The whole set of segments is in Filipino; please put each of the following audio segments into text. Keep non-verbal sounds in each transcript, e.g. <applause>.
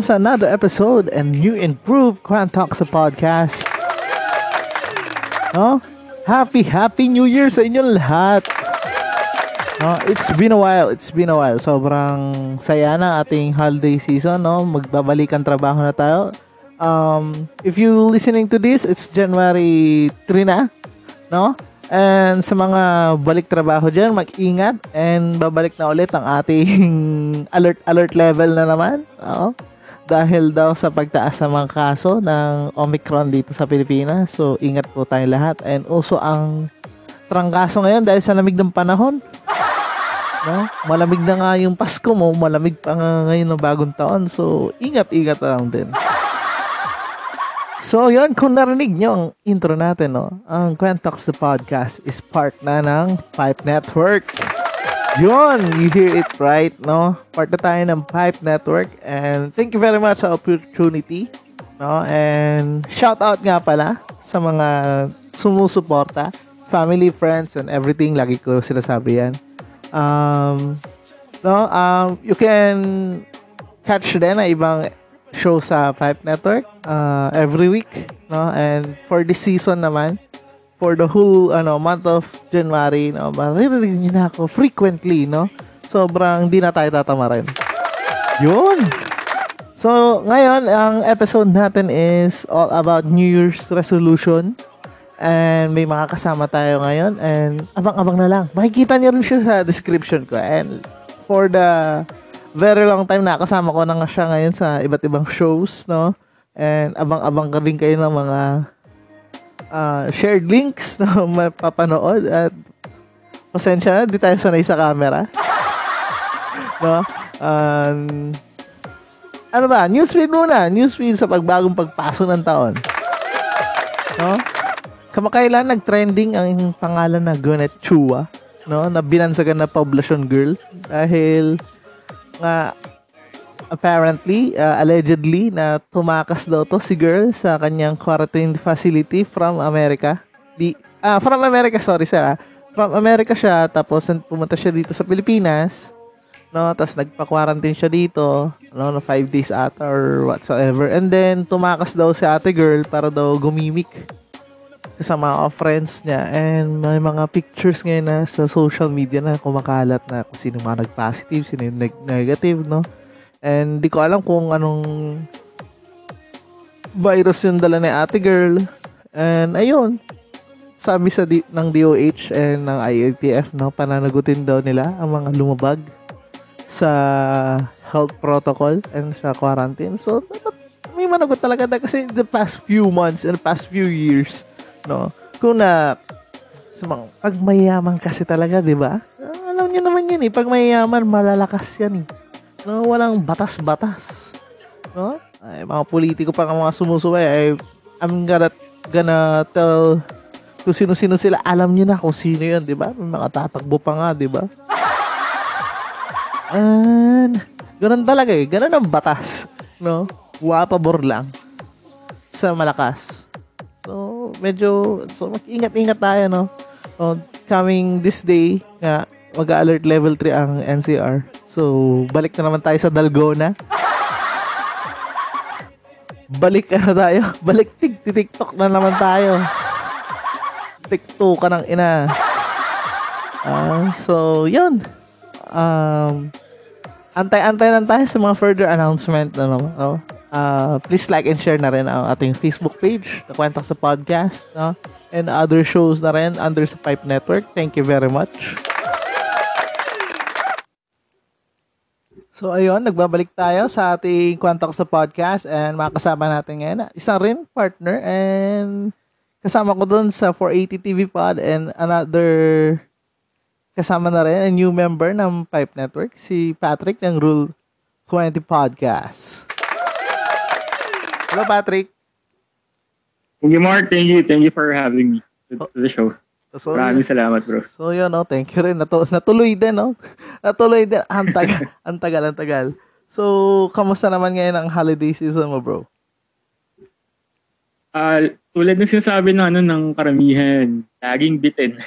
Sa another episode and new improved Quan Talks podcast. No? Happy, happy New Year sa inyo lahat. No, it's been a while, it's been a while. Sobrang saya na ating holiday season, no? Magbabalikan trabaho na tayo. Um, if you listening to this, it's January 3 na, no? And sa mga balik trabaho dyan, mag-ingat and babalik na ulit ang ating <laughs> alert alert level na naman. Oo. Dahil daw sa pagtaas ng mga kaso ng Omicron dito sa Pilipinas. So, ingat po tayong lahat. And also, ang trangkaso ngayon dahil sa lamig ng panahon. No? Malamig na nga yung Pasko mo, malamig pa nga ngayon ng bagong taon. So, ingat-ingat lang din. So, yun, kung narinig nyo ang intro natin, no, ang Quentox the Podcast is part na ng Pipe Network. Yun, you hear it right, no? Part na tayo ng Pipe Network and thank you very much sa opportunity, no? And shout out nga pala sa mga sumusuporta, family, friends, and everything. Lagi ko sinasabi yan. Um, no, um, you can catch din na ibang show sa Pipe Network uh, every week, no? And for this season naman, for the whole ano month of January, no, maririnig niyo na ako frequently, no? Sobrang di na tayo tatamarin. Yun. So, ngayon, ang episode natin is all about New Year's resolution. And may mga kasama tayo ngayon. And abang-abang na lang. Makikita niyo rin siya sa description ko. And for the very long time na kasama ko na nga siya ngayon sa iba't ibang shows, no? And abang-abang ka rin kayo ng mga uh, shared links <laughs> na mapapanood at pasensya na, di tayo sanay sa camera. <laughs> no? Um, ano ba? Newsfeed muna. Newsfeed sa pagbagong pagpaso ng taon. No? Kamakailan nag-trending ang pangalan na Gwyneth Chua, no? Na binansagan na poblacion girl dahil nga apparently, uh, allegedly, na tumakas daw to si girl sa kanyang quarantine facility from America. Di, ah, from America, sorry sir. ah. From America siya, tapos pumunta siya dito sa Pilipinas. No, tapos nagpa-quarantine siya dito, no, na 5 days ata or whatsoever. And then, tumakas daw si ate girl para daw gumimik sa mga friends niya. And may mga pictures ngayon na sa social media na kumakalat na kung sino mga nag-positive, sino yung neg- negative, no? And di ko alam kung anong virus yung dala ni ate girl. And ayun, sabi sa di- ng DOH and ng IATF, no, pananagutin daw nila ang mga lumabag sa health protocol and sa quarantine. So, may managot talaga na kasi the past few months and the past few years, no, kung na mga, pag mayaman kasi talaga, di ba? Ah, alam niyo naman yun eh, pag mayaman, malalakas yan eh. No, walang batas-batas. No? Ay, mga politiko pa mga sumusuway, ay, I'm gonna, gonna tell kung sino-sino sila, alam niyo na kung sino yun, di ba? May mga tatakbo pa nga, di ba? And, ganun talaga eh. Ganun ang batas. No? Wapabor lang sa malakas. So, medyo, so, mag-ingat-ingat tayo, no? So, coming this day, nga, mag-alert level 3 ang NCR. So, balik na naman tayo sa Dalgona. Balik na tayo. <laughs> Balik tig TikTok na naman tayo. TikTok ka ng ina. Ah, so, yun. Um, antay-antay lang tayo sa mga further announcement na naman. No? Uh, please like and share na rin ang ating Facebook page, The Kwentang sa Podcast, no? and other shows na rin under sa Pipe Network. Thank you very much. So ayun, nagbabalik tayo sa ating Quantox sa podcast and makasama natin ngayon isang rin partner and kasama ko doon sa 480 TV Pod and another kasama na rin a new member ng Pipe Network, si Patrick ng Rule 20 Podcast. Hello Patrick. Thank you, Mark. Thank you. Thank you for having me to the show. So, Maraming salamat, bro. So yun, no, thank you rin. Natu- natuloy din, no? <laughs> Natuloy din. Ang tagal, <laughs> ang tagal, ang tagal. So, kamusta naman ngayon ang holiday season mo, bro? Ah, tulad ng sinasabi ng ano ng karamihan, laging bitin.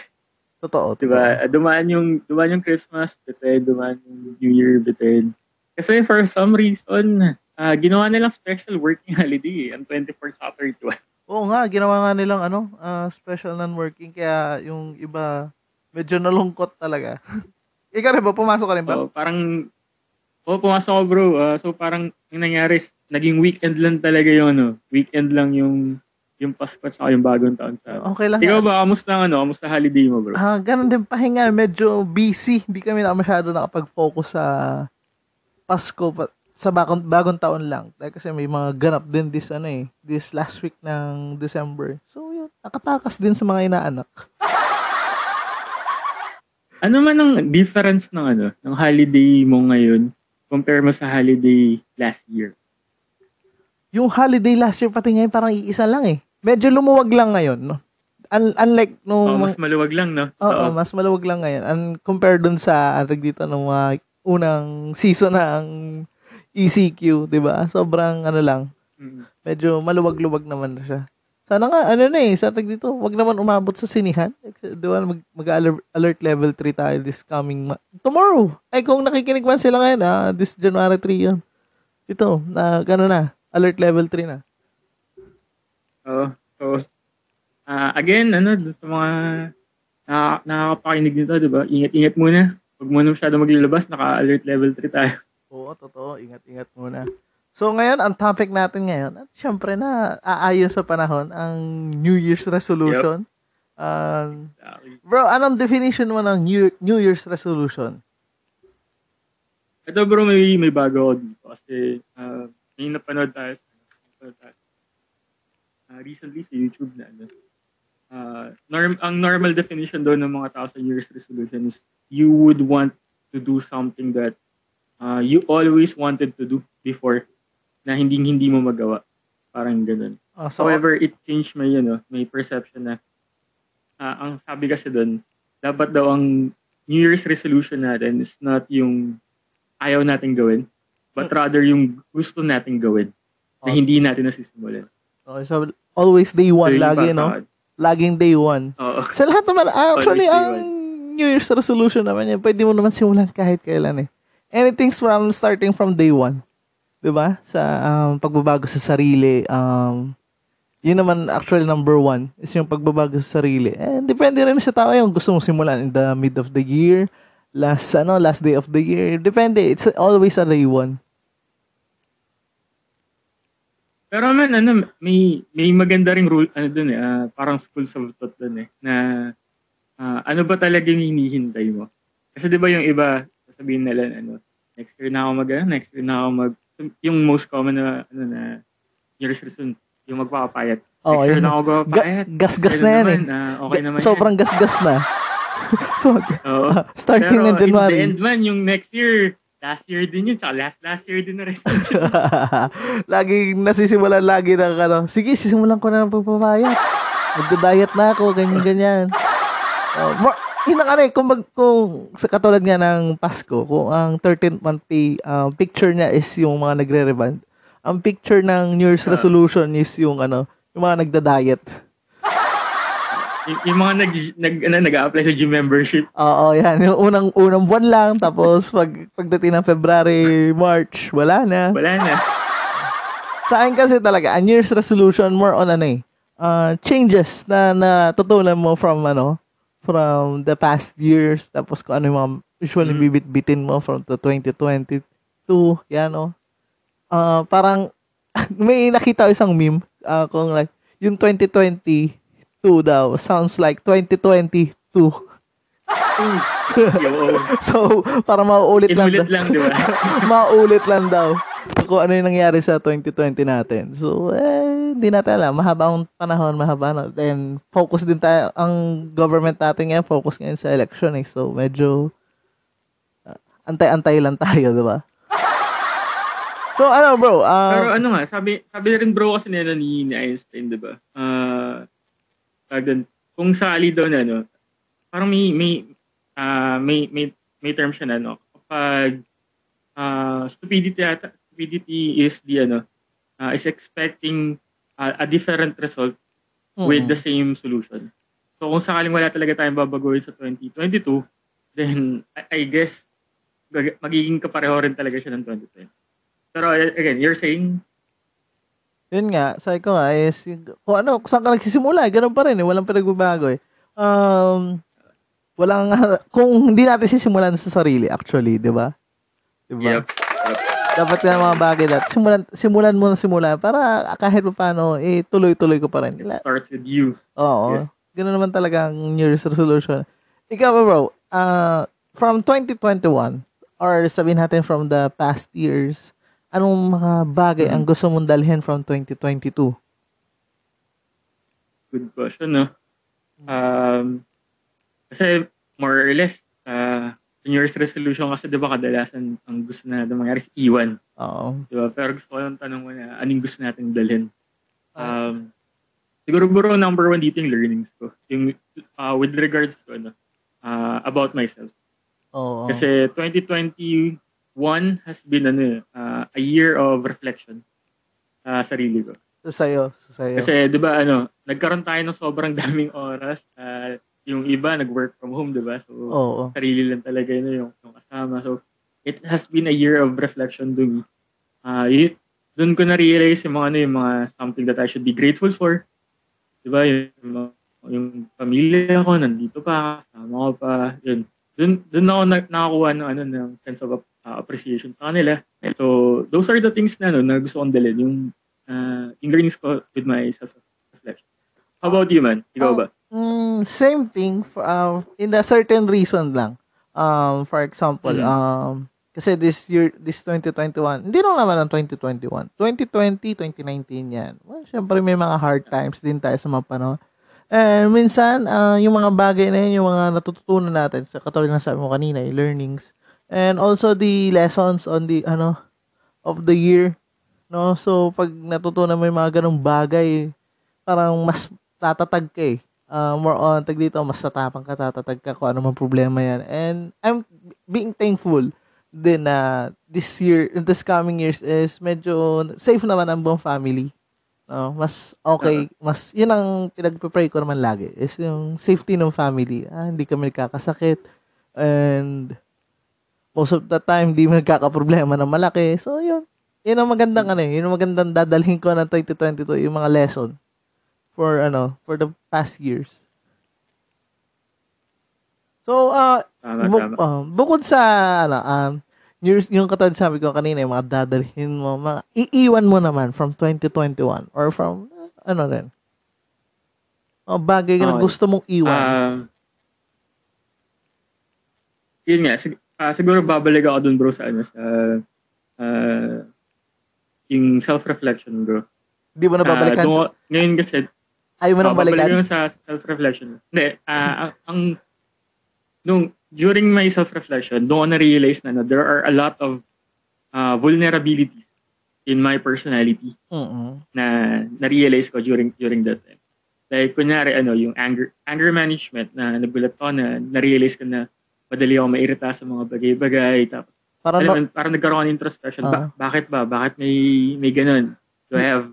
Totoo, <laughs> Di ba? Dumaan yung dumaan yung Christmas bitin, dumaan yung New Year bitin. Kasi for some reason, ah, ginawa nilang special working holiday ang 24 sa 31. Oo nga, ginawa nga nilang ano, ah, special non-working kaya yung iba medyo nalungkot talaga. <laughs> Ikaw rin ba? Pumasok ka rin ba? So, parang Oh, pumasok ako bro. Ah, so parang yung nangyari, naging weekend lang talaga yung ano, weekend lang yung yung Pasko at saka yung bagong taon sa Okay lang. Ikaw ba, kamusta ang ano, kamusta holiday mo bro? Ah, ganun din pahinga, medyo busy. Hindi kami na masyado nakapag-focus sa Pasko pa, sa bagong, bagong taon lang. Dahil kasi may mga ganap din this ano eh, this last week ng December. So yun, nakatakas din sa mga inaanak. <laughs> Ano man ang difference ng ano, ng holiday mo ngayon compare mo sa holiday last year? Yung holiday last year pati ngayon parang iisa lang eh. Medyo lumuwag lang ngayon, no? Un- unlike nung Oh, mas maluwag lang, no? Oo, mas maluwag lang ngayon. And compared dun sa ano dito nung mga unang season ng ECQ, 'di ba? Sobrang ano lang, medyo maluwag-luwag naman na siya. Sana nga ano na eh, sa tag dito, wag naman umabot sa sinihan. Di ba mag, mag- alert level 3 tayo this coming ma- tomorrow. Ay kung nakikinig man sila ngayon, ah, this January 3 yun. Ito, na gano na, alert level 3 na. Oo. So, ah, again, ano, sa mga na, nakakapakinig nito, di ba? Ingat-ingat muna. Huwag muna masyado maglalabas, naka-alert level 3 tayo. Oo, totoo. Ingat-ingat muna. So ngayon, ang topic natin ngayon, at syempre na aayon sa panahon, ang New Year's resolution. Um, bro, anong definition mo ng New, New Year's resolution? Ito bro, may, may bago ako dito kasi uh, may napanood tayo sa napanood tayo, uh, recently sa YouTube na ano. Uh, norm, ang normal definition doon ng mga tao sa New Year's resolution is you would want to do something that uh, you always wanted to do before na hindi hindi mo magawa. Parang ganun. Oh, so, However, it changed my, you know, may perception na ah, ang sabi kasi doon, dapat daw ang New Year's resolution natin is not yung ayaw natin gawin, but rather yung gusto natin gawin na hindi natin nasisimulan. okay, so always day one So, lagi, no? Laging day one. Oo. Sa lahat naman, actually, ang New Year's resolution naman yan, pwede mo naman simulan kahit kailan eh. Anything's from starting from day one. 'Di ba? Sa um, pagbabago sa sarili, um, yun naman actually number one is yung pagbabago sa sarili. Eh, depende rin sa tao yung gusto mong simulan in the mid of the year, last ano, last day of the year. Depende. It's always a day one. Pero man, ano, may, may maganda ring rule, ano dun eh, ah, parang school of thought dun eh, na ah, ano ba talaga yung hinihintay mo? Kasi di ba yung iba, sasabihin nila, ano, next year na ako mag, ano, next year na ako mag, yung most common na, ano na, New Year's resolution, yung magpapapayat. Oo, next year yun. na ako magpapayat. Ga- gas-gas Pero na yan naman, eh. ah, okay naman Sobrang gas-gas na. <laughs> so, yan. Oo. starting Pero ng January. in the end man, yung next year, last year din yun, tsaka last last year din na rin. <laughs> lagi nasisimulan lagi ng ano, sige, sisimulan ko na ng pagpapayat. Magda-diet na ako, ganyan-ganyan. <laughs> Oh, yun ang ano eh, kung, mag, kung sa katulad nga ng Pasko, kung ang 13th month pay, um, picture niya is yung mga nagre-reband, ang picture ng New Year's Ah. resolution is yung ano, yung mga nagda-diet. yung, yung mga nag, nag, ano, nag-a-apply sa gym membership. Oo, yan. Yung unang, unang buwan lang, tapos pag, pagdating ng February, March, wala na. Wala na. Sa akin kasi talaga, a New Year's resolution more on ano eh, uh, changes na natutunan mo from ano, from the past years, tapos kung ano yung mga usually Mm. bibit-bitin mo from the 2022, yan o. Uh, parang, <laughs> may nakita isang meme, uh, kung like, yung 2022 daw, sounds like 2022. <laughs> Yo, <laughs> So, para mauulit lang, inulit daw- lang, di ba? mauulit lang daw kung ano yung nangyari sa 2020 natin. So, eh, hindi natin alam. Mahaba ang panahon, mahaba na. Then, focus din tayo. Ang government natin ngayon, focus ngayon sa election eh. So, medyo ah, antay-antay lang tayo, di ba? <laughs> So, ano bro? ah, Pero ano nga, sabi, sabi rin bro kasi nila ni, ni Einstein, di ba? Ah, tawag doon, kung sakali daw na, ano, parang may, may, ah, may, may, may term siya na, no? Kapag ah, stupidity, ata, stupidity is the, ano, ah, is expecting ah, a different result with the same solution. So kung sakaling wala talaga tayong babaguhin sa 2022, then I, I guess magiging kapareho rin talaga siya ng 2020. Pero uh, again, you're saying Yun nga, sabi ko nga, is, kung ano, kung saan ka nagsisimula, ganun pa rin eh, walang pinagbabago eh. Um, walang, kung hindi natin sisimulan sa sarili, actually, di ba? Di ba? Yep. Dapat nga mga bagay dati, simulan, simulan mo na simulan para kahit pa paano, eh, tuloy-tuloy ko pa rin. It starts with you. Oo. Yes. Ganun naman talaga ang New Year's resolution. Ikaw bro, uh, from 2021, or sabihin natin from the past years, anong mga bagay ang gusto mong dalhin from 2022? Good question, no? Um, kasi more or less, uh, New Year's resolution kasi di ba kadalasan ang gusto na natin mangyari is iwan. Oo. Di ba? Pero gusto ko yung tanong mo na anong gusto natin dalhin. Um, siguro bro, number one dito yung learnings ko. Yung uh, with regards to ano, uh, about myself. Oo. Kasi 2021 has been ano, uh, a year of reflection sa sarili ko. Sa sayo, sa sayo. Kasi 'di ba ano, nagkaroon tayo ng sobrang daming oras. Uh, yung iba nag-work from home, 'di ba? So Oo. sarili lang talaga yun yung, yung kasama. So it has been a year of reflection to me. Uh, yun, doon ko na-realize yung mga ano, yung mga something that I should be grateful for. 'Di ba? Yung, yung, pamilya ko nandito pa, kasama ko pa. Yun. Doon doon ako na, nakakuha ng ano ng sense of uh, appreciation sa kanila. So those are the things na ano, na gusto kong dalhin yung uh, yung learnings ko with my self-reflection. How about you, man? Ikaw ba? Mm, same thing for, uh, in a certain reason lang. Um, for example, Mhm. um, kasi this year, this 2021, hindi lang naman ang 2021. 2020, 2019 yan. Well, syempre may mga hard times din tayo sa mga panahon. And minsan, ah, yung mga bagay na yun, yung mga natututunan natin, sa katulad na sabi mo kanina, yung learnings. And also the lessons on the, ano, of the year. No? So, pag natutunan mo yung mga ganong bagay, parang mas tatatag ka eh. Uh, more on, tag dito, mas tatapang ka, tatatag ka kung ano man problema yan. And I'm being thankful din na this year, this coming years is medyo safe naman ang buong family. No, mas okay, mas yun ang pinagpe-pray ko naman lagi is yung safety ng family. Ah, hindi kami nagkakasakit and most of the time hindi nagkakaproblema ng malaki. So yun, yun ang magandang ano, eh, yun ang magandang dadalhin ko ng 2022 yung mga lesson for ano, for the past years. So, uh, Tama, bu- uh, bukod sa ano, um, yung, yung katulad sabi ko kanina, yung mga dadalhin mo, mga iiwan mo naman from 2021 or from uh, ano rin. Oh, bagay na Okay. gusto mong iwan. Um, yun nga, sig- ah, siguro babalik ako dun bro sa ano, sa ah, yung self-reflection bro. Hindi mo na babalikan. Ko- ngayon kasi, ayaw mo nang babalik balikan. lang sa self-reflection. Hindi, ah, ang, nung, during my self-reflection, doon na-realize na, na there are a lot of ah, vulnerabilities in my personality Mm-mm. na na-realize ko during during that time. Like, kunyari, ano, yung anger anger management na nagulat ko na na-realize ko na madali ako mairita sa mga bagay-bagay. Tapos, Para alam mo, parang nagkaroon ng introspection. Ba- Ah. bakit ba? Bakit may, may ganun? Do I have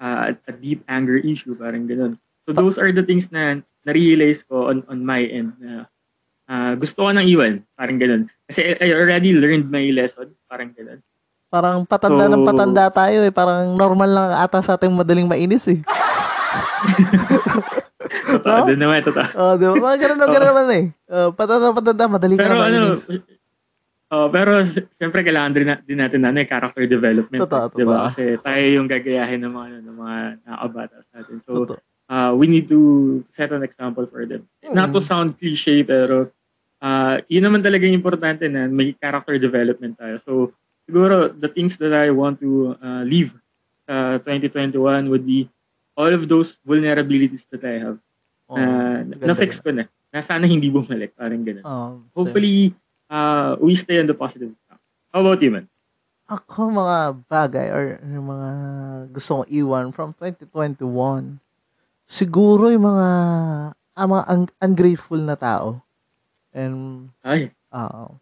uh, a deep anger issue? Parang ganun. So, those are the things na na-realize ko on, on my end na ah, gusto ko nang iwan. Parang ganun. Kasi I I already learned my lesson. Parang ganun. parang patanda ng So- patanda tayo eh. Parang normal lang ata sa ating madaling mainis eh. <laughs> Totoo. No? Doon naman, totoo. Oh, di ba? Mga ganun, ganun <laughs> Oo. naman eh. Uh, patanda ng patanda, madali ka Pero na ano, mainis. Oh, pero s- siyempre kailangan din, na- din natin na ano, eh, character development. Totoo, eh, di ba? totoo. Kasi tayo yung gagayahin ng mga, ano, ng mga nakabata sa atin. So, Totoo. uh, we need to set an example for them. Not to Mm. sound cliche, pero uh, yun naman talaga yung importante na may character development tayo. So, siguro, the things that I want to uh, leave sa 2021 would be all of those vulnerabilities that I have. Oh, ganda na-fix ko na. Na sana hindi bumalik. Parang ganun. Oh, Hopefully, uh, we stay on the positive track. How about you, man? ako mga bagay or mga gusto kong iwan from 2021, siguro yung mga, ah, mga un- ungrateful na tao. And, Ay, oo.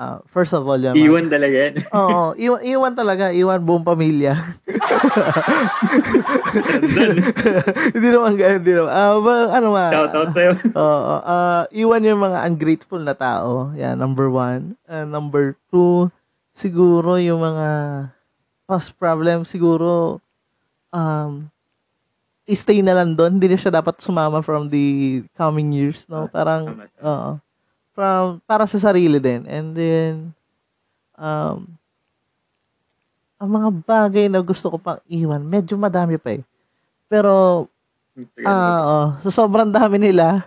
Ah, first of all, yan. iwan talaga yan. <laughs> Oo, iwan, iwan talaga, iwan buong pamilya. <laughs> hindi naman ganyan, hindi naman. Ah, ba- ano ma? Shout out sa'yo. Oo, ah, iwan yung mga ungrateful na tao. Yan, number one. And number two, siguro yung mga past problem, siguro, um, stay na lang doon. Hindi na siya dapat sumama from the coming years, no? Parang, Tama, tama. From, para sa sarili din. And then, um, ang mga bagay na gusto ko pang iwan, medyo madami pa eh. Pero, Ah, oo. So, sobrang dami nila.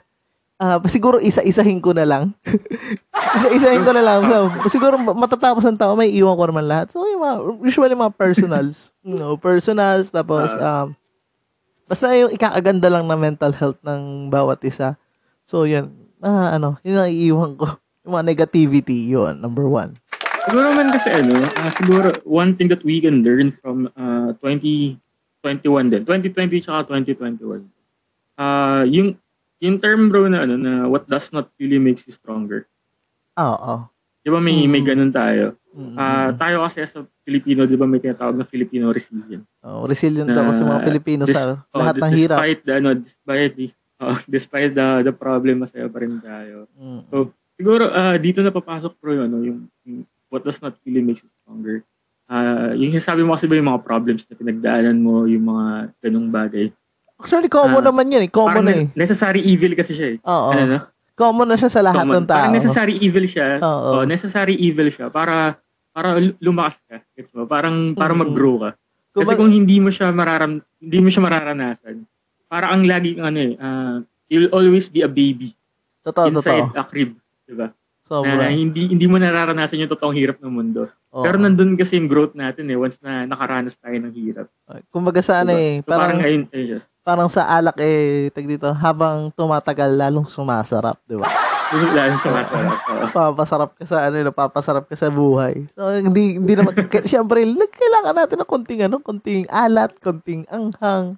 Ah, siguro isa-isahin ko na lang. <laughs> isa-isahin ko na lang. So, siguro matatapos ng tao, may iwan ko naman lahat. So, yung mga, usually mga personals. <laughs> you know, personals, tapos, um, basta yung ikakaganda lang na mental health ng bawat isa. So, yun. Ah, ano, yun ang iiwan ko. <laughs> Yung mga negativity, yun, number one. Siguro man kasi ano, ah, siguro one thing that we can learn from uh, 2021 din, 2020 tsaka 2021. Ah, yung yung term bro na ano na what does not really makes you stronger. Oo. 'Di ba may may Mm. ganun tayo. Mm. Ah, tayo kasi as a Filipino, 'di ba may tinatawag na Filipino resilient. Oh, resilient daw kasi mga Na- Pilipino dis- sa Oh, lahat dis- ng hirap. Despite the ano, despite the oh, <laughs> despite the the problem masaya pa rin tayo. Mm. So, siguro ah, dito na papasok bro yung ano yung, yung what does not really makes you stronger. Ah, yung sinasabi mo kasi ba yung mga problems na pinagdaanan mo, yung mga ganung bagay. Actually, common Ah, naman yan eh. Common na eh. ne- necessary evil kasi siya eh. Oo. Ano no? Common na siya sa lahat Common. ng tao. Parang necessary evil siya. Oo. Oh, necessary evil siya para para lu- lumakas ka. Gets mo? Parang para Mm. mag-grow ka. Kasi Kumbaga- kung hindi mo siya mararam hindi mo siya mararanasan, para ang lagi ano eh, ah, you'll always be a baby Totoo, inside totoo. a crib, 'di ba? Sobra. Na hindi hindi mo nararanasan yung totoong hirap ng mundo. Oo. Pero nandun kasi yung growth natin eh once na nakaranas tayo ng hirap. Kumbaga sa ano Diba? eh, So, parang parang, ayun siya. parang sa alak eh, tag dito, habang tumatagal, lalong sumasarap, di ba? <laughs> Lalo sa masarap. <laughs> Oo. Papasarap ka sa ano, napapasarap ka sa buhay. So, hindi, hindi naman, <laughs> syempre, kailangan natin ng konting ano, konting alat, konting anghang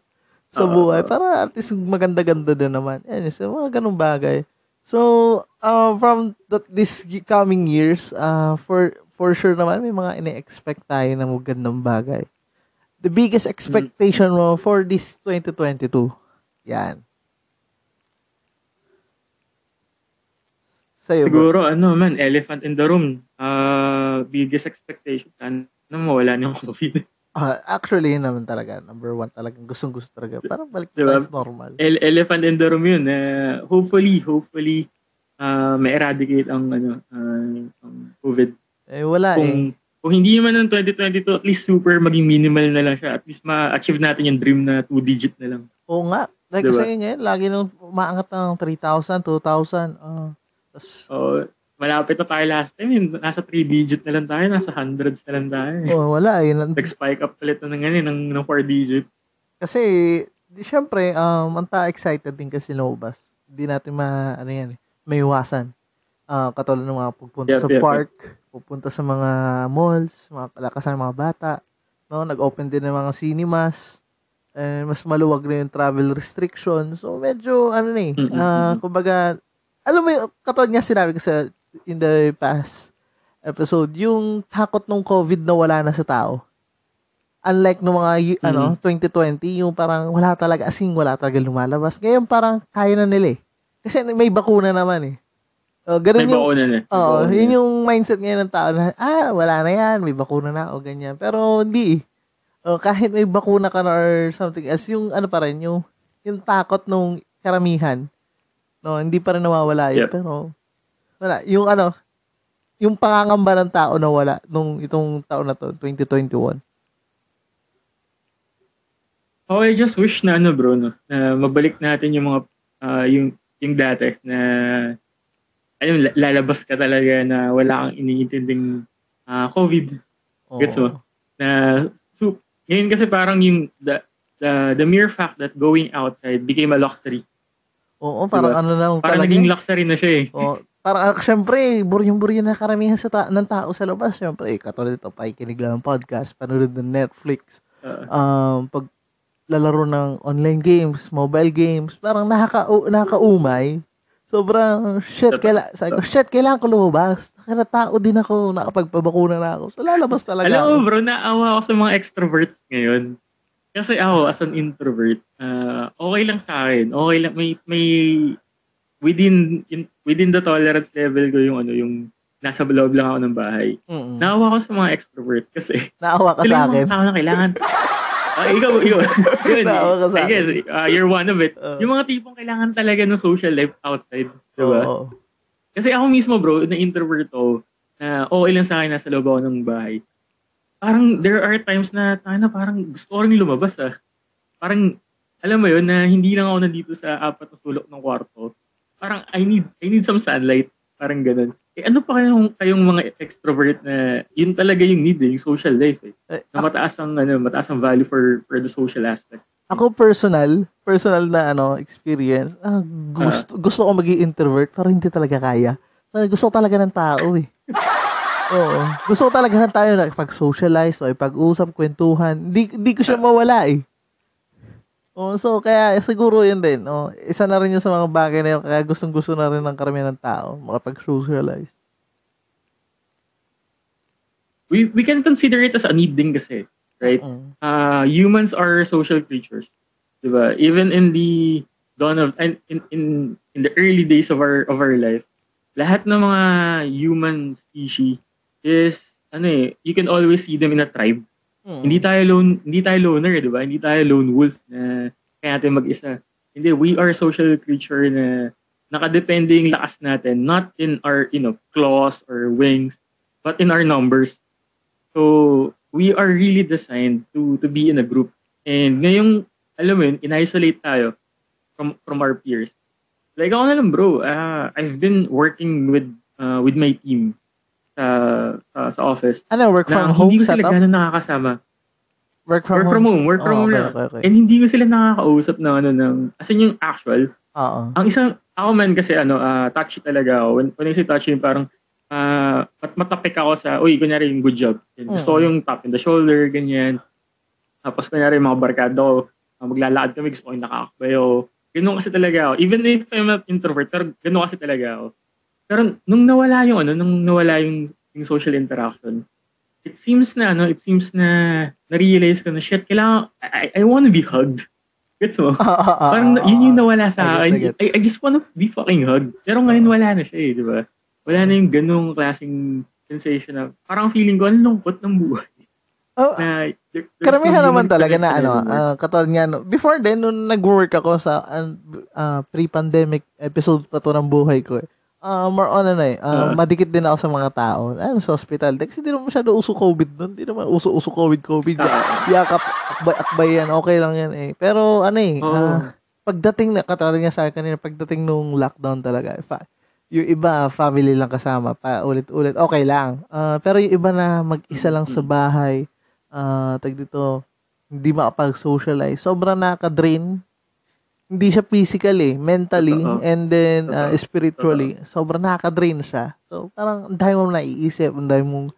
sa Oo. buhay para at least maganda-ganda din naman. Yan, so, mga ganung bagay. So, uh, from the, this coming years, uh, for for sure naman, may mga ine-expect tayo na magandang bagay. The biggest expectation mo for this 2022? Yan. Sa'yo, bro. Siguro ano man, elephant in the room. Uh, biggest expectation. Sana mawala yung COVID. Ah, actually, yun naman talaga. Number one talaga. Gustong gusto talaga. Parang balik Diba? tayo normal. El- elephant in the room yun. Uh, hopefully, hopefully, uh, ma-eradicate ang, ano, uh, ang COVID. Eh, wala eh. Kung, kung hindi man ng 2022, at least super maging minimal na lang siya. At least ma-achieve natin yung dream na two-digit na lang. Oo nga. Like Diba? kasi ngayon, lagi nung umaangat ng 3,000, 2,000. Uh, tas, So, malapit na tayo last time. Yun, nasa three-digit na lang tayo. Nasa hundreds na lang tayo. eh. oh, wala. Nan- Nag-spike up ulit na ng, ano, ng, ng four-digit. Kasi, di, syempre, um, ang ta excited din kasi lumabas. Hindi natin ma, ano yan, eh, may iwasan. Ah, katulad ng mga pupunta Yep, sa yep, yep. park, pupunta sa mga malls, mga kalakasan ng mga bata. No, nag-open din ng mga cinemas. Eh, mas maluwag na yung travel restrictions. So, medyo, ano na eh, Mm, mm, ah, mm. kumbaga, alam mo, yung- katulad nga sinabi ko sa, in the past episode, yung takot ng COVID na wala na sa tao. Unlike no mga, y- Mm. ano, 2020, yung parang wala talaga, asing wala talaga lumalabas. Ngayon, parang kaya na nila eh. Kasi may bakuna naman eh. Oh, ganun May yung, bakuna na. Oo, bakuna yun yung mindset ngayon ng tao na, ah, wala na yan, may bakuna na o ganyan. Pero hindi eh. Oh, kahit may bakuna ka na or something else, yung ano pa rin, yung, yung takot nung karamihan, no, hindi pa rin nawawala yun. Yep. Pero, wala. Yung ano, yung pangangamba ng tao na wala nung itong taon na to, 2021. Oh, I just wish na ano bro, no, na mabalik natin yung mga, ah, yung, yung dati na, ayun, la- lalabas ka talaga na wala kang iniintinding ah, COVID Oo. Gets mo? na so, ngayon kasi parang yung the, the the mere fact that going outside became a luxury. Oo, parang Diba? ano na lang Parang talaga. naging luxury na siya eh. Oo. Parang, ah, syempre, buryong-buryo na karamihan sa ta- ng tao sa labas. Syempre, katulad ito, pakikinig lang ng podcast, panood ng Netflix, Uh, um, pag lalaro ng online games, mobile games, parang nakaka nakakaumay. Sobrang shit, kaila, sabi ko, shit, kailangan ko lumabas. Kaya tao din ako, nakapagpabakuna na ako. So, lalabas talaga alam mo bro, naawa ako sa mga extroverts ngayon. Kasi ako, as an introvert, ah, okay lang sa akin. Okay lang, may, may, within, in, within the tolerance level ko yung ano, yung nasa loob lang ako ng bahay. Mm-mm. Naawa ko sa mga extrovert kasi Naawa ka sa akin. mga tao na kailangan. <laughs> Ah, ikaw, ikaw. Yun, <laughs> Naawa ka sa I guess, ah, you're one of it. Oo. yung mga tipong kailangan talaga ng social life outside. Diba? Oo. Kasi ako mismo bro, na introvert ako, na okay lang sa akin nasa loob ako ng bahay. Parang there are times na tayo na parang gusto ko rin lumabas ah. Parang alam mo yun na hindi lang ako nandito sa apat na sulok ng kwarto. Parang I need I need some sunlight. Parang ganun. Eh ano pa kayong, kayong mga extrovert na yun talaga yung need eh, yung social life eh. Eh, Na mataas ang ano, mataas ang value for for the social aspect. Ako personal, personal na ano experience, ah, gusto gusto ko maging introvert pero hindi talaga kaya. Talaga gusto ko talaga ng tao eh. <laughs> Oo. Gusto ko talaga ng tayo na pag socialize o pag-usap, kwentuhan. Hindi hindi ko siya mawala eh. Oh, so kaya siguro yun din. Oh, isa na rin yun sa mga bagay na yun. Kaya gustong gusto na rin ng karamihan ng tao makapag-socialize. We we can consider it as a need din kasi, right? Mm. uh, humans are social creatures. Diba? Even in the dawn of and in, in in the early days of our of our life, lahat ng mga human species is ano eh, you can always see them in a tribe. Mm. Hindi tayo lone hindi tayo loner, 'di ba? Hindi tayo lone wolf na kaya natin mag-isa. Hindi, we are social creature na nakadepende yung lakas natin not in our you know claws or wings but in our numbers. So, we are really designed to to be in a group. And ngayong, alam mo in-isolate tayo from from our peers. Like ako na lang bro, ah, I've been working with uh, with my team sa, sa sa office. Ano, work Na from home hindi ko sila setup? gano'n nakakasama. Work from Work home? from home, work from Oh, home okay, lang. okay, okay. And hindi ko sila nakakausap ng ano ng as in yung actual. Oo. Ang isang ako man kasi ano, ah, touchy talaga ako. When, when I say touchy, parang ah mat matapik ako sa, uy, kunyari yung good job. Yan, Gusto ko Mm. yung tap in the shoulder, ganyan. Tapos kunyari yung mga barkada ko, ah, maglalakad kami, gusto ko yung nakakabay ako. Ganun kasi talaga ako. Even if I'm not introvert, pero ganun kasi talaga ako. Pero nung nawala yung ano, nung nawala yung, yung social interaction, it seems na ano, it seems na na-realize ko na shit, kailangan, I, I wanna be hugged. Gets mo? <laughs> Parang na- yun yung nawala sa I akin. I. I, I just wanna be fucking hugged. Pero ngayon wala na siya eh, di ba? Wala na yung ganung klaseng sensation na parang feeling ko, ang lungkot ng buhay. Oh, Na, there- Karamihan naman talaga na ano, ah, katulad nga, no, before then, nung nag-work ako sa ah, pre-pandemic episode pa to ng buhay ko eh. Ah, more on ano eh, Ah. madikit din ako sa mga tao. Ano, sa hospital. Kasi hindi naman masyado uso COVID nun. Hindi naman uso-uso COVID, COVID. Ah. Yakap, akbay, akbay yan. Okay lang yan eh. Pero ano eh, Oo. ah, pagdating na, katulad nga sa akin kanina, pagdating nung lockdown talaga, fa- yung iba, family lang kasama, pa ulit-ulit, okay lang. Ah, pero yung iba na mag-isa lang sa bahay, ah, tag dito, hindi makapag-socialize, sobrang nakaka-drain. Hindi siya physically, mentally, Totoo. and then Totoo. spiritually. Sobrang nakaka-drain siya. So, parang ang dami mong naiisip, ang dami mong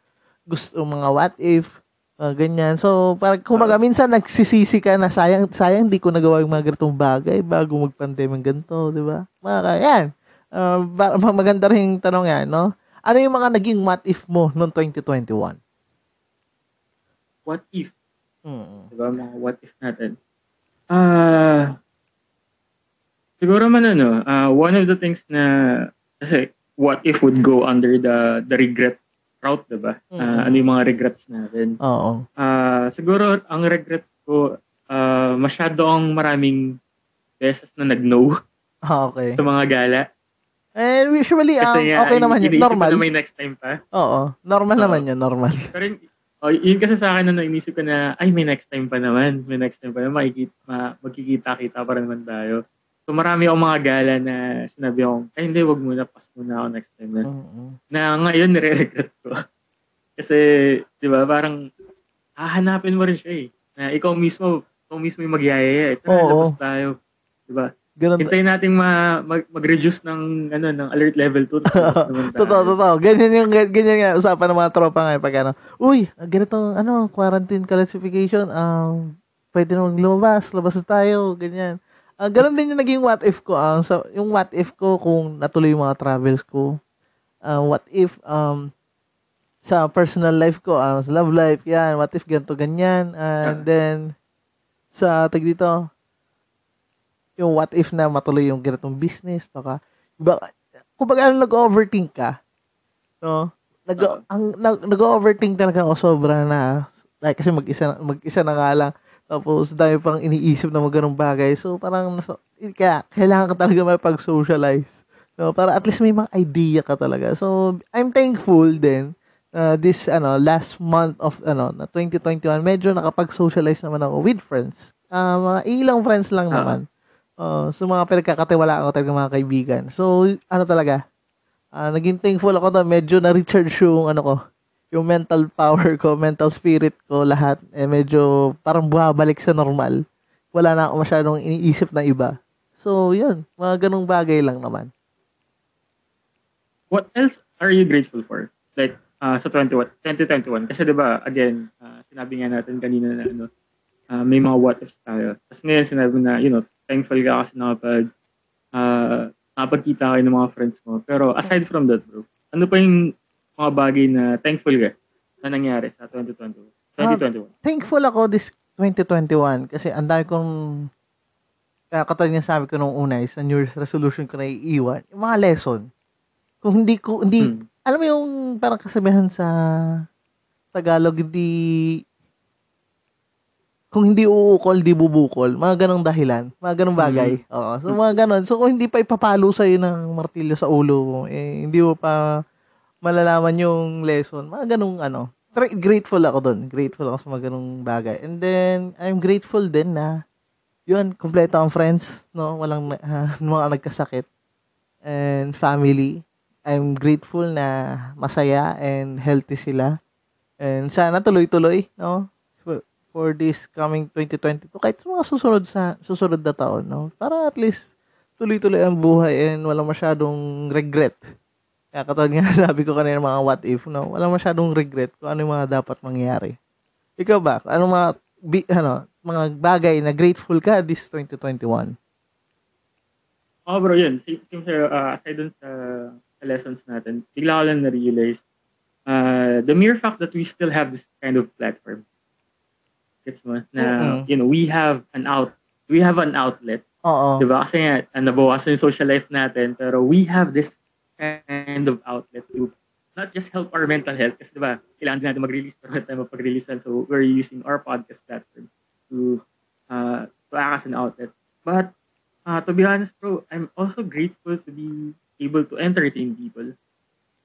gusto, mga what if, ah, ganyan. So, parang, kumbaga, minsan nagsisisi ka na sayang, sayang, di ko nagawa yung mga ganitong bagay bago mag-pandemic ganito, di ba? Mga, yan. Ma- maganda rin yung tanong yan, no? Ano yung mga naging what if mo noong 2021? What if? Mm. Diba? Mga what if natin. Ah, siguro man ano, ah, one of the things na, kasi what if would go under the the regret route, diba? Ah, Mm. ano yung mga regrets natin. Oo. Ah, siguro ang regret ko ah, masyado ang maraming beses na nag-no <laughs> Ah, okay. sa mga gala. And usually, um, Kasi okay naman yun. Normal. na may next time pa. Oo. Normal Oo. naman yun. Normal. <laughs> Pero yun, oh, yun kasi sa akin na naisip ko na, ay, may next time pa naman. May next time pa naman. Makikita, ma, magkikita-kita pa rin naman tayo. So marami akong mga gala na sinabi akong, ay hindi, wag muna, pass muna ako next time na. Mm-mm. Na ngayon, nire-regret ko. <laughs> Kasi, di ba, parang, hahanapin mo rin siya eh. Na ikaw mismo, ikaw mismo yung magyayaya. Ito na, Oo. labas tayo. Di ba? Ganun. Hintayin natin ma, mag, mag-reduce ng, ano, ng alert level 2. <laughs> Totoo, totoo. Ganyan yung, ganyan nga, usapan ng mga tropa ngayon pag ano, uy, ganito, ano, quarantine classification, um, pwede na lumabas, labas na tayo, ganyan. Ah, ganun din yung naging what if ko. ah so, yung what if ko kung natuloy yung mga travels ko. Ah, what if, um, sa personal life ko, ah, sa love life, yan, what if ganito, ganyan. And then, sa tag dito, yung what if na matuloy yung ganitong business, baka, iba, kumbaga, ano, nag-overthink ka, no? Nag, Oo. ang, nag, nag-overthink talaga ako sobra na, like, kasi mag-isa, mag-isa na nga lang, tapos, dami pang iniisip na mga ganong bagay. So, parang, kaya, kailangan ka talaga may pag-socialize. No, para at least may mga idea ka talaga. So, I'm thankful din uh, this ano last month of ano na 2021 medyo nakapag-socialize naman ako with friends. Ah, mga ilang friends lang Ah. naman. Uh, so mga pinagkakatiwala ako talaga mga kaibigan. So ano talaga? ah naging thankful ako doon. Medyo na-recharge yung ano ko, yung mental power ko, mental spirit ko, lahat. Eh medyo parang bumabalik sa normal. Wala na ako masyadong iniisip na iba. So, yun. Mga ganong bagay lang naman. What else are you grateful for? Like, uh, sa 21, 2021. Kasi 'di ba again, uh, sinabi nga natin kanina na ano, uh, may mga what ifs tayo. Tapos ngayon sinabi na, you know, thankful ka kasi nakapag, uh, nakapagkita kayo ng mga friends mo. Pero aside from that, bro, ano pa yung mga bagay na thankful ka na nangyari sa 2021? 2021. thankful ako this 2021 kasi ang dami kong kaya katulad nga sabi ko nung una is, sa New Year's resolution ko na iiwan, yung mga lesson. Kung hindi ko, hindi, Hmm. alam mo yung parang kasabihan sa Tagalog, hindi, kung hindi uukol, di bubukol. Mga ganong dahilan. Mga ganong bagay. Oo. So, mga ganon. So, kung hindi pa ipapalo sa'yo ng martilyo sa ulo mo, eh, hindi mo pa malalaman yung lesson. Mga ganong ano. Tra- grateful ako doon. Grateful ako sa mga ganong bagay. And then, I'm grateful din na yun, kompleto ang friends, no? Walang ah, <laughs> mga nagkasakit. And family. I'm grateful na masaya and healthy sila. And sana tuloy-tuloy, no? For, for this coming 2022, kahit mga susunod sa susunod na taon, no? Para at least tuloy-tuloy ang buhay and walang masyadong regret. Kaya katulad nga <laughs> sabi ko kanina mga what if, no? Walang masyadong regret kung ano yung mga dapat mangyari. Ikaw ba? Ano mga bi, ano, mga bagay na grateful ka this 2021? Oh bro, yun. Same, sa'yo, uh, aside dun sa, sa lessons natin, bigla ko lang na-realize uh, the mere fact that we still have this kind of platform. Gets mo? Na, Mm-mm. you know, we have an out, we have an outlet. Oo. Di ba? Kasi nga, nabawasan yung social life natin, pero we have this kind of outlet to not just help our mental health, kasi di ba, kailangan din natin mag-release, pero tayo mapag-release. So, we're using our podcast platform to, uh, to act as an outlet. But, uh, to be honest, bro, I'm also grateful to be able to entertain people.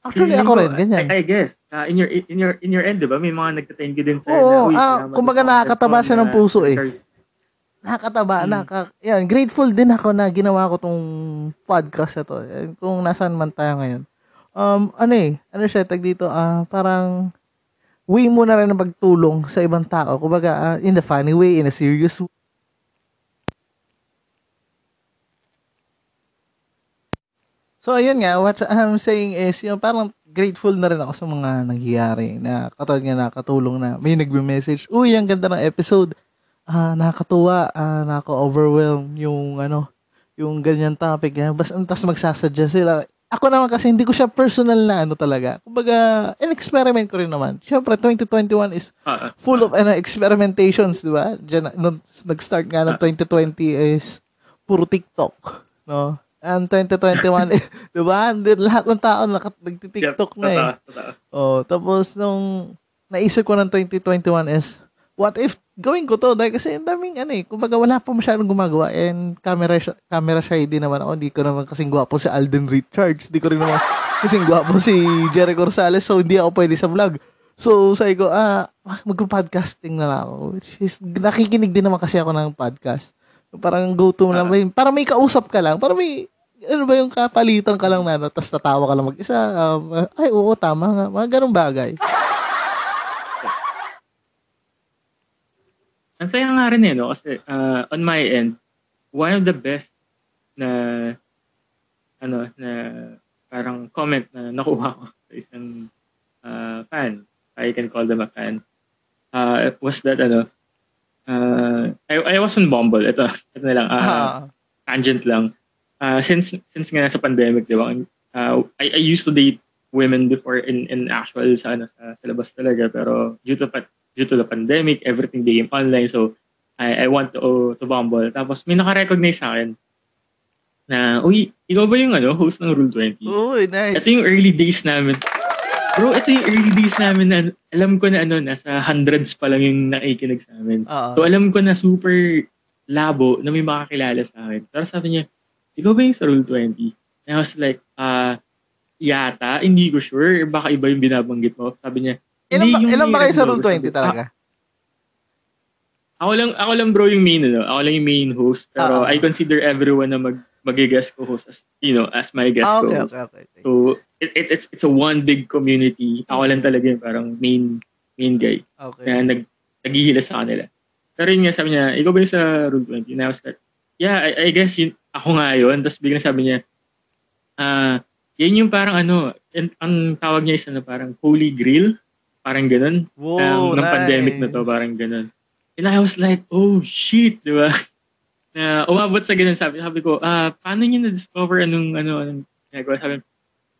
Actually, ako ko, rin, ganyan. I, I guess, uh, in your in your in your end, 'di ba? May mga nagte-thank you din sa Oo, "Uy, ah, salamat kumbaga nakakataba siya ng na puso eh. Nakakataba, Mm. naka, yan, grateful din ako na ginawa ko tong podcast na to. Eh, Kung nasaan man tayo ngayon. Um, ano eh, ano siya, tag dito, ah, parang, way mo na rin ng pagtulong sa ibang tao. Kumbaga, ah, in the funny way, in a serious way. So, ayun nga, what I'm saying is, yung parang grateful na rin ako sa mga nangyayari na katulad nga nakatulong na may nagme-message, uy, ang ganda ng episode ah nakakatuwa, ah nakaka-overwhelm yung ano, yung ganyan topic. Eh. Basta tas magsasadya sila. Ako naman kasi hindi ko siya personal na ano talaga. Kumbaga, in-experiment ko rin naman. Siyempre, 2021 is Ah, ah. full of ano, experimentations, di ba? Diyan, nung nag-start nga ng 2020 is puro TikTok, no? And 2021, eh, <laughs> di ba? Lahat ng tao nakat- nagti-TikTok na eh. Oh, tapos nung naisip ko ng 2021 is what if gawin ko to dahil kasi ang daming ano eh kumbaga wala pa masyadong gumagawa and camera sh- camera shy din naman ako hindi ko naman kasing gwapo si Alden Richards hindi ko rin naman <laughs> kasing gwapo si Jericho Rosales so hindi ako pwede sa vlog so sabi ko ah mag-podcasting na lang ako which is nakikinig din naman kasi ako ng podcast Parang go-to mo lang. May, parang may kausap ka lang. Parang may, ano ba yung kapalitan ka lang na, tapos tatawa ka lang mag-isa. Um, ay, oo, tama nga. Mga ganong bagay. Ang saya nga rin eh, no? Kasi uh, on my end, one of the best na ano na parang comment na nakuha ko <laughs> sa isang uh, fan. I can call them a fan. Uh, was that ano uh, I, I was on Bumble. Ito, <laughs> ito na lang. Uh, Ah. tangent lang. Uh, since since nga sa pandemic, di ba? Uh, I, I used to date women before in in actual sa ano sa, sa labas talaga pero due to pa- due to the pandemic, everything became online. So I I went to to Bumble. Tapos may naka-recognize sa akin na, uy, ikaw ba yung ano, host ng Rule 20? Uy, nice. Ito yung early days namin. Bro, ito yung early days namin na alam ko na ano, nasa hundreds pa lang yung nakikinig sa amin. Oo. So alam ko na super labo na may makakilala sa akin. Pero sabi niya, ikaw ba yung sa Rule 20? And I was like, ah, yata, hindi ko sure. Baka iba yung binabanggit mo. Sabi niya, ilan ba, "Hindi, yung ilan ba kayo sa regular." Rule 20 Sabi ko, talaga? "Ah, ako lang, ako lang bro yung main, ano. Ako lang yung main host. Pero Ah. I consider everyone na mag, mag-guest co-host as, you know, as my guest Ah, okay, co-host. okay, okay. okay. So, it, it, it's it's a one big community. Ako lang talaga yung parang main main guy okay. na nag, naghihila sa kanila. Pero yun nga, sabi niya, ikaw ba yung sa Rule 20? And I was like, yeah, I, I guess yun, ako nga yun. Tapos biglang sabi niya, ah, yan yung parang ano, ang tawag niya is ano, parang holy grail. Parang ganun. Wow, ng, ng pandemic na to, parang ganun. And I was like, oh shit, di ba? <laughs> Na umabot sa ganun, sabi, sabi ko, ah, paano niyo na-discover anong, ano, anong ginagawa? Sabi,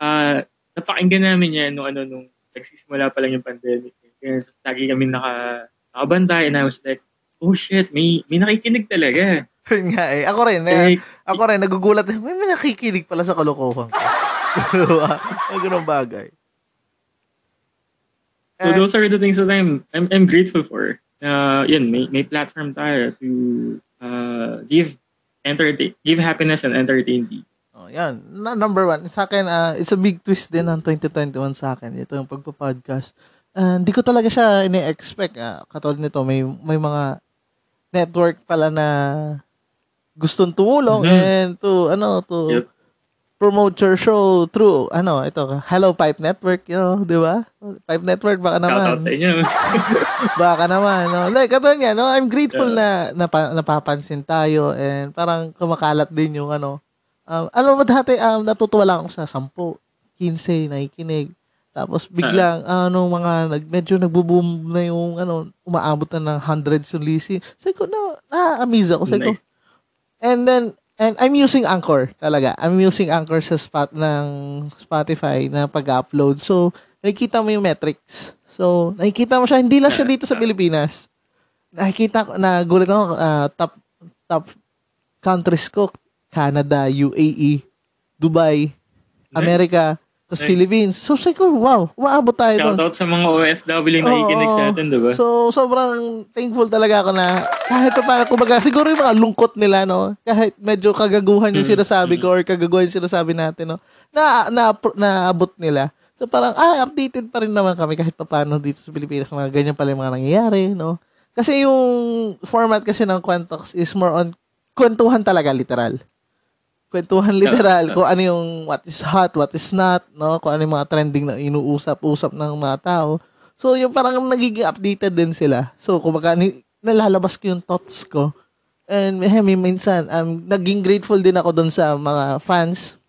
ah, napakinggan namin yan nung, ano, nung nagsisimula pa lang yung pandemic. Kaya lagi kami naka, nakabantay and I was like, oh shit, may, may nakikinig talaga. <laughs> Yun nga eh. Ako rin, eh. Eh, Ako rin, nagugulat. May, may nakikinig pala sa kalokohan ko. <laughs> Mga ganun bagay. So those are the things that I'm I'm, I'm grateful for. Uh, yun, may, may platform tayo to uh, give entertain, give happiness and entertain people. Oh, yan. Na, number one, sa akin, ah, it's a big twist din ng 2021 sa akin. Ito yung pagpa-podcast. Ah, Hindi ko talaga siya ini-expect. ah. katulad nito, may, may mga network pala na gustong tumulong Mhm. and to, ano, to Yep. Promote your show through, ano, ito, Hello Pipe Network, you know, di ba? Pipe Network, baka Shout naman. out sa inyo. <laughs> Baka naman, no? Like, katulad nga, no? I'm grateful na napa, napapansin tayo and parang kumakalat din yung ano. Um, alam mo dati, um, natutuwa lang ako sa 10, 15 nakikinig. Tapos biglang, ano, mga, nag, medyo nagbo-boom na yung, ano, umaabot na ng hundreds yung lisi. Sabi ko, na, na-amaze ako. Sabi ko, nice. And then, and I'm using Anchor talaga. I'm using Anchor sa spot ng Spotify na pag-upload. So, nakikita mo yung metrics. So, nakikita mo siya, hindi lang siya dito sa Pilipinas. Nakikita ko, nagulat ako, ah, top, top countries ko, Canada, UAE, Dubai, America, tapos Nice. Philippines. So, sabi ko, wow, umaabot tayo doon. Shout out sa mga OFW na nakikinig Oo. sa atin, di ba? So, sobrang thankful talaga ako na kahit pa paano, kumbaga, siguro yung mga lungkot nila, no? Kahit medyo kagaguhan yung Mm, sinasabi ko or kagaguhan yung sinasabi natin, no? Na, na, naabot nila. So, parang, ah, updated pa rin naman kami kahit pa paano dito sa Pilipinas. Mga ganyan pala yung mga nangyayari, no? Kasi yung format kasi ng Quantox is more on kwentuhan talaga, literal. Kwentuhan literal, kung ano yung what is hot, what is not, no? Kung ano yung mga trending na inuusap-usap ng mga tao. So, yung parang nagiging updated din sila. So, kumbaga, nalalabas ko yung thoughts ko. And eh, may minsan, um, naging grateful din ako doon sa mga fans.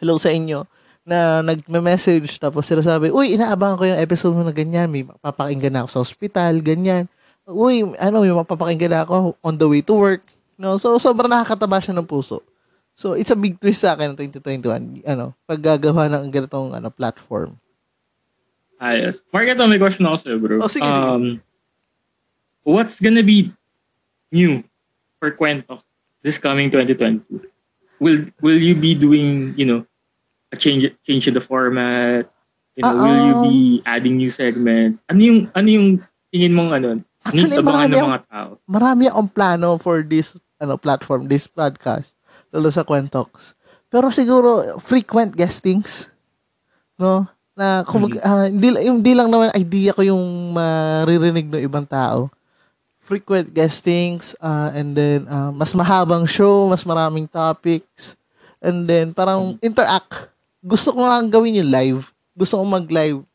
Hello sa inyo. Na nagme-message tapos sila sabi, Uy, inaabangan ko yung episode mo na ganyan. May mapapakinggan na ako sa hospital, ganyan. Uy, ano, may mapapakinggan na ako on the way to work. No? So, sobrang nakakataba siya ng puso. So, it's a big twist sa akin ng 2021. Ano, paggagawa ng ganitong ano, platform. Ayos. Mark, ito may question ako sa'yo, bro. Oh, sige, sige. um, What's gonna be new for Kwento this coming 2022? Will will you be doing, you know, a change change in the format? You know, will you Uh-oh. be adding new segments? Ano yung ano yung tingin mong ano? Actually, marami ng mga tao. marami akong plano for this ano platform, this podcast, lalo sa Quentox. Pero siguro frequent guestings, no? Na kumbaga, ah, hindi, hindi lang naman idea ko yung maririnig ng ibang tao. frequent guestings, uh, and then uh, mas mahabang show, mas maraming topics, and then parang interact. Gusto ko lang gawin yung live. Gusto ko mag-live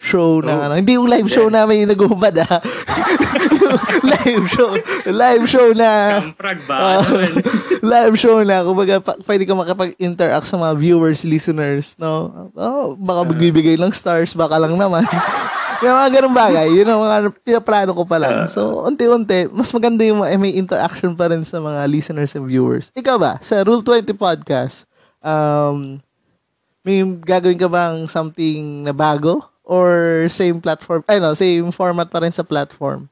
show na Oh. ano. Hindi yung live show namin yung nag-uubad ah. <laughs> live show. Live show na Kamprag ba? Naman? <laughs> live show na. Kumbaga, pa, pwede ka makapag-interact sa mga viewers, listeners, no? Oh, baka magbibigay ng stars, baka lang naman. <laughs> yung mga ganun bagay, yun ang mga pinaplano ko pa lang. So, unti-unti, mas maganda yung ma- may interaction pa rin sa mga listeners and viewers. Ikaw ba, sa Rule 20 Podcast, um, may gagawin ka bang something na bago? Or same platform, ay no, same format pa rin sa platform?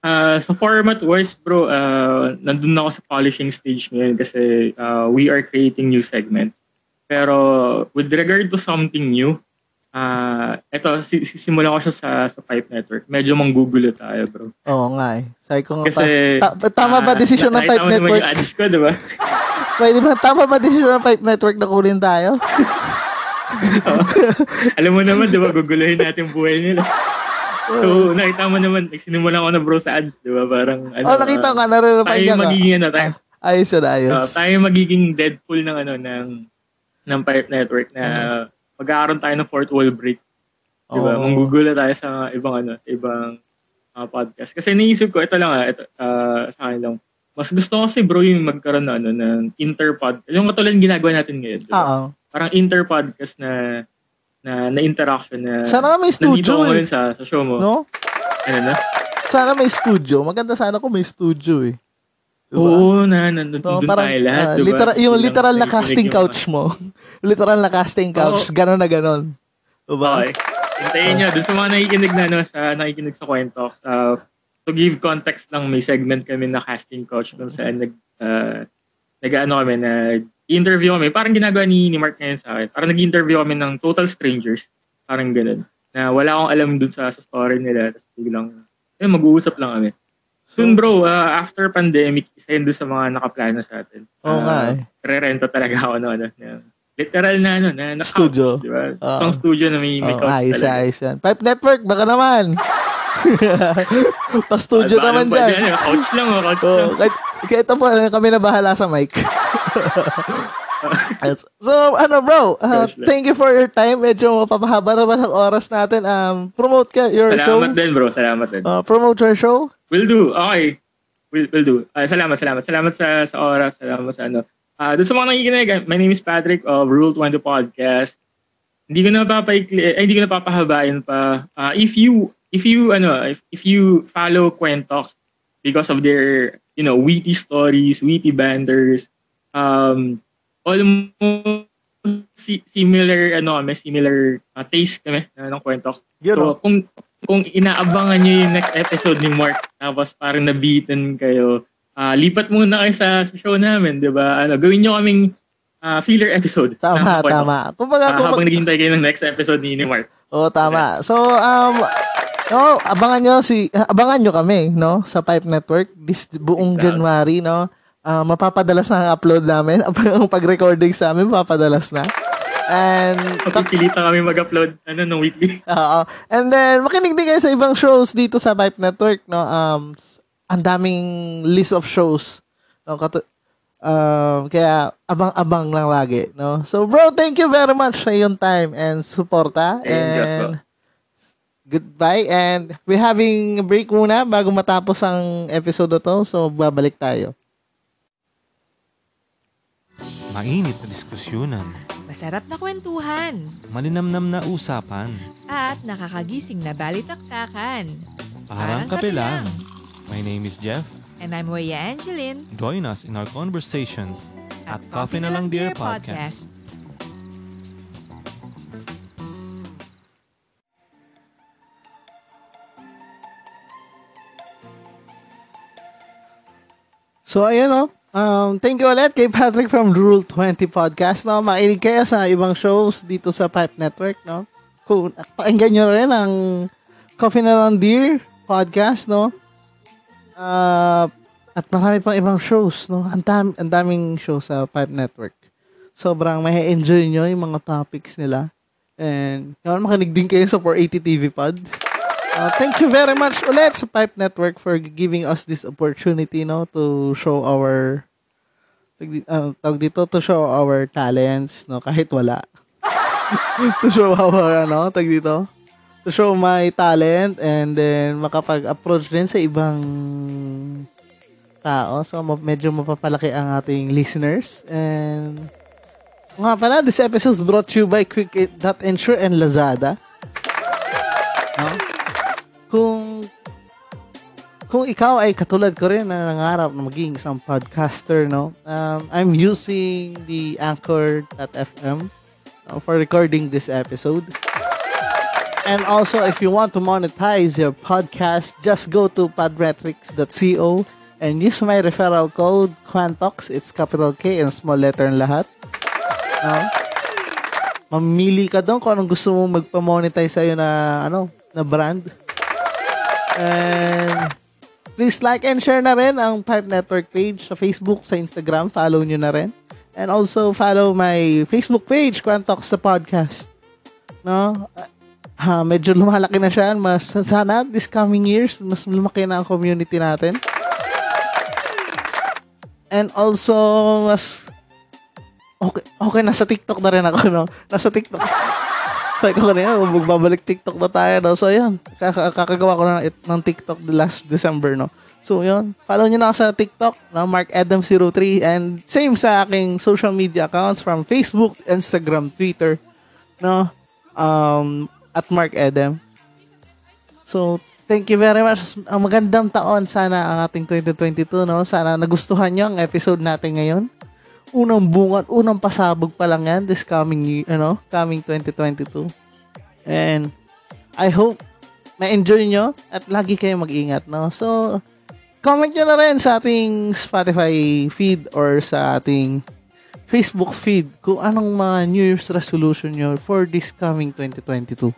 Ah, sa format wise, bro, uh, nandun na ako sa polishing stage ngayon kasi uh, we are creating new segments. Pero with regard to something new, ah eto, si- sisimulan ko siya sa, sa Pipe Network. Medyo manggugulo tayo, bro. Oo nga eh. Sabi ko nga pa, Kasi, ta- tama ba decision ng nakita Pipe mo naman Network? yung ads ko, di ba? <laughs> Pwede ba, tama ba decision ng Pipe Network na kunin tayo? <laughs> <laughs> Alam mo naman, di ba, guguluhin natin buhay nila. So, nakita mo naman, nagsinimula ko na bro sa ads, di ba? Parang, ano, oh, nakita ko nga, nare-reply tayo ka nga. magiging, ano, tayo, <laughs> Ayos yun, ayos. Uh, tayo magiging Deadpool ng ano ng ng Pirate Network na magkakaroon tayo ng fourth wall break. Di ba? Oo. Manggugula tayo sa ibang ano, sa ibang uh, podcast. Kasi naisip ko ito lang ah, ito uh, sa akin lang. Mas gusto ko kasi bro yung magkaroon na ano ng interpod. Yung katulad ginagawa natin ngayon. di ba? Oo. Parang interpodcast na na na interaction na Sana may studio eh. sa, sa show mo. No? Ano na? Sana may studio. Maganda sana kung may studio eh. Diba? Oo, na, nandun No, parang, tayo lahat. ah, diba? literal, yung Bilang <laughs> literal na casting couch mo. literal na casting couch. Ganon na ganon. Diba? Okay. Hintayin nyo, dun sa mga nakikinig na, no, sa, nakikinig sa kwento, uh, to give context lang, may segment kami na casting coach kung saan nag, uh, nag-ano kami, nag-interview kami. Parang ginagawa ni, ni Mark ngayon sa akin. Parang nag-interview kami ng total strangers. Parang ganun. Na wala akong alam dun sa, sa story nila. Tapos biglang, eh, mag-uusap lang kami. Soon bro, uh, after pandemic, isa yun sa mga nakaplano sa atin. Oo nga eh. Re-renta talaga ako no, ano, literal na ano, na, na Studio. di ba? Oo. Isang studio na may, may Oh, ayos, ayos yan. Pipe Network, baka naman. <laughs> Pa-studio naman dyan. eh. Couch lang, oh, couch Oh, lang. kahit, kahit ito po, kami na bahala sa mic. <laughs> so, ano bro, uh, thank you for your time. Medyo mapapahaba naman ang oras natin. Um, promote ka your show. Salamat din, bro. Salamat din. Uh, promote your show. Will do. Okay. Will, will do. Ah, salamat, salamat. Salamat sa, sa oras. Salamat sa ano. Ah, doon sa mga nakikinig, my name is Patrick of Rule 20 Podcast. Hindi ko na papaikli, eh, hindi ko na papahabain pa. Ah, if you, if you, ano, if, if you follow Quentox because of their, you know, witty stories, witty banters, um, almost si- similar, ano kami, similar uh, taste kami uh, ng Quentox. Yun, So, oh. kung kung inaabangan nyo yung next episode ni Mark, tapos parang nabitin kayo, ah, lipat muna kayo sa, sa show namin, di ba? Ano, gawin nyo kaming ah, filler episode. Tama, ng tama. Kumbaga, Ah, kung habang naghihintay kayo ng next episode ni, Mark. Oh, tama. So, um, no, abangan nyo si, abangan nyo kami, no, sa Pipe Network this buong Exactly. January, no. Ah, mapapadalas na ang upload namin. <laughs> Ang pag-recording sa amin, mapapadalas na. And, Pagpipilitan kami mag-upload ano, ng weekly. <laughs> Oo. And then, makinig din kayo sa ibang shows dito sa Pipe Network, no? Um, ang daming list of shows. No? Katu- um, kaya, abang-abang lang lagi, no? So, bro, thank you very much sa iyong time and suporta. Ko. And, goodbye. And, we're having a break muna bago matapos ang episode to. So, babalik tayo. Mainit na diskusyonan, Masarap na kwentuhan malinamnam na usapan, at nakakagising na balitaktakan. parang kape lang. My name is Jeff. And I'm Rhea Angeline Join us in our conversations at Coffee na Lang Dear Podcast. So, ayun, no? Um, thank you ulit kay Patrick from Rule 20 Podcast, no? Makinig kayo sa ibang shows dito sa Pipe Network, no? Kung pakinggan nyo rin ang Coffee na Lang Dear Podcast, no? Uh, at marami pang ibang shows, no? Ang, dam- ang daming shows sa Pipe Network. Sobrang may enjoy nyo yung mga topics nila. And, yun, makinig din kayo sa 480 TV Pod. Uh, thank you very much ulit sa Pipe Network for giving us this opportunity no to show our uh, tawag dito to show our talents no kahit wala. <laughs> to show our ano tawag dito to show my talent and then makapag-approach din sa ibang tao. So, medyo mapapalaki ang ating listeners. And, nga pala, this episode is brought to you by Quick.Insure and Lazada. No? Kung kung ikaw ay katulad ko rin na nangarap na maging isang podcaster, no? Um, I'm using the Anchor.fm uh, for recording this episode. And also, if you want to monetize your podcast, just go to podmetrics.co and use my referral code Quantox. It's capital K and small letter ang lahat. No? Mamili ka doon kung anong gusto mong magpa-monetize sa'yo na, ano, na brand. And please like and share na rin ang Pipe Network page sa Facebook, sa Instagram. Follow nyo na rin. And also follow my Facebook page, Quantox the Podcast. No? Ha, medyo lumalaki na siya. Mas, sana this coming years, mas lumaki na ang community natin. And also, mas okay, okay, nasa TikTok na rin ako, no? Nasa TikTok. <laughs> Sabi ko kanina, magbabalik TikTok na tayo, no? So, yun. Kakagawa ko na ng TikTok last December, no? So, yun. Follow nyo na ako sa TikTok, no? Mark Adam03. And same sa aking social media accounts from Facebook, Instagram, Twitter, no? Um, at Mark Adam. So, thank you very much. Ang magandang taon sana ang ating 2022, no? Sana nagustuhan nyo ang episode natin ngayon. Unang bunga, unang pasabog pa lang yan this coming ano, coming 2022. And I hope na-enjoy nyo at lagi kayo mag-ingat, no? So, comment nyo na rin sa ating Spotify feed or sa ating Facebook feed kung anong mga New Year's resolution nyo for this coming 2022.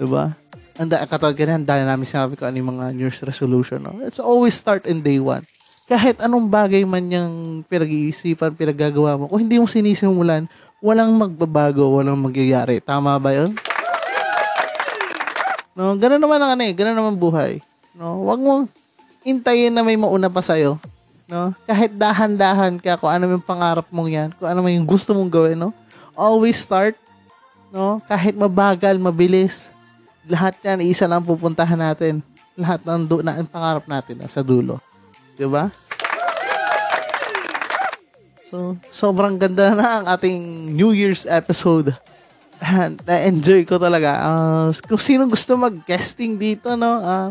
Diba? Ang da- katulad ganyan, dahil namin sinabi ko ano yung mga New Year's resolution. No? It's always start in day one. Kahit anong bagay man yung pinag-iisipan, pinagagawa mo, kung hindi mo sinisimulan, walang magbabago, walang magyayari. Tama ba yun? No, ganun naman ang ano eh, ganun naman buhay. No, wag mo intayin na may mauna pa sa'yo. No? Kahit dahan-dahan ka kung ano yung pangarap mong yan, kung ano yung gusto mong gawin, no? Always start, no? Kahit mabagal, mabilis, lahat yan, isa lang pupuntahan natin. Lahat ng du- na, ang pangarap natin sa dulo. 'Di ba? So, sobrang ganda na ang ating New Year's episode. And na-enjoy ko talaga. Uh, kung sino gusto mag-guesting dito, no? Uh,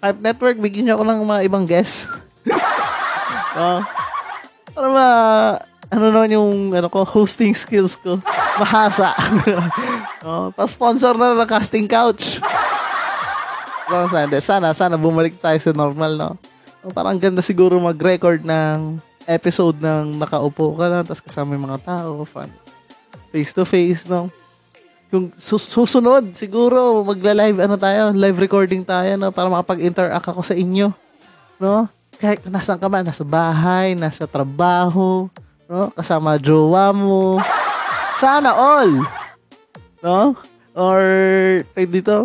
Pipe Network, bigyan niyo ako ng mga ibang guests. <laughs> uh, para ma ano naman yung ano ko, hosting skills ko. Mahasa. oh, <laughs> pa-sponsor na ng casting couch. Pero sana, sana, sana bumalik tayo sa normal, no? Oh, parang ganda siguro mag-record ng episode ng nakaupo ka na, tapos kasama yung mga tao, fun. Face to face, no? Kung sus- susunod, siguro, magla-live, ano tayo, live recording tayo, no? Para makapag-interact ako sa inyo, no? Kahit nasan ka man, nasa bahay, nasa trabaho, no? Kasama jowa mo. Sana all! No? Or, tayo dito,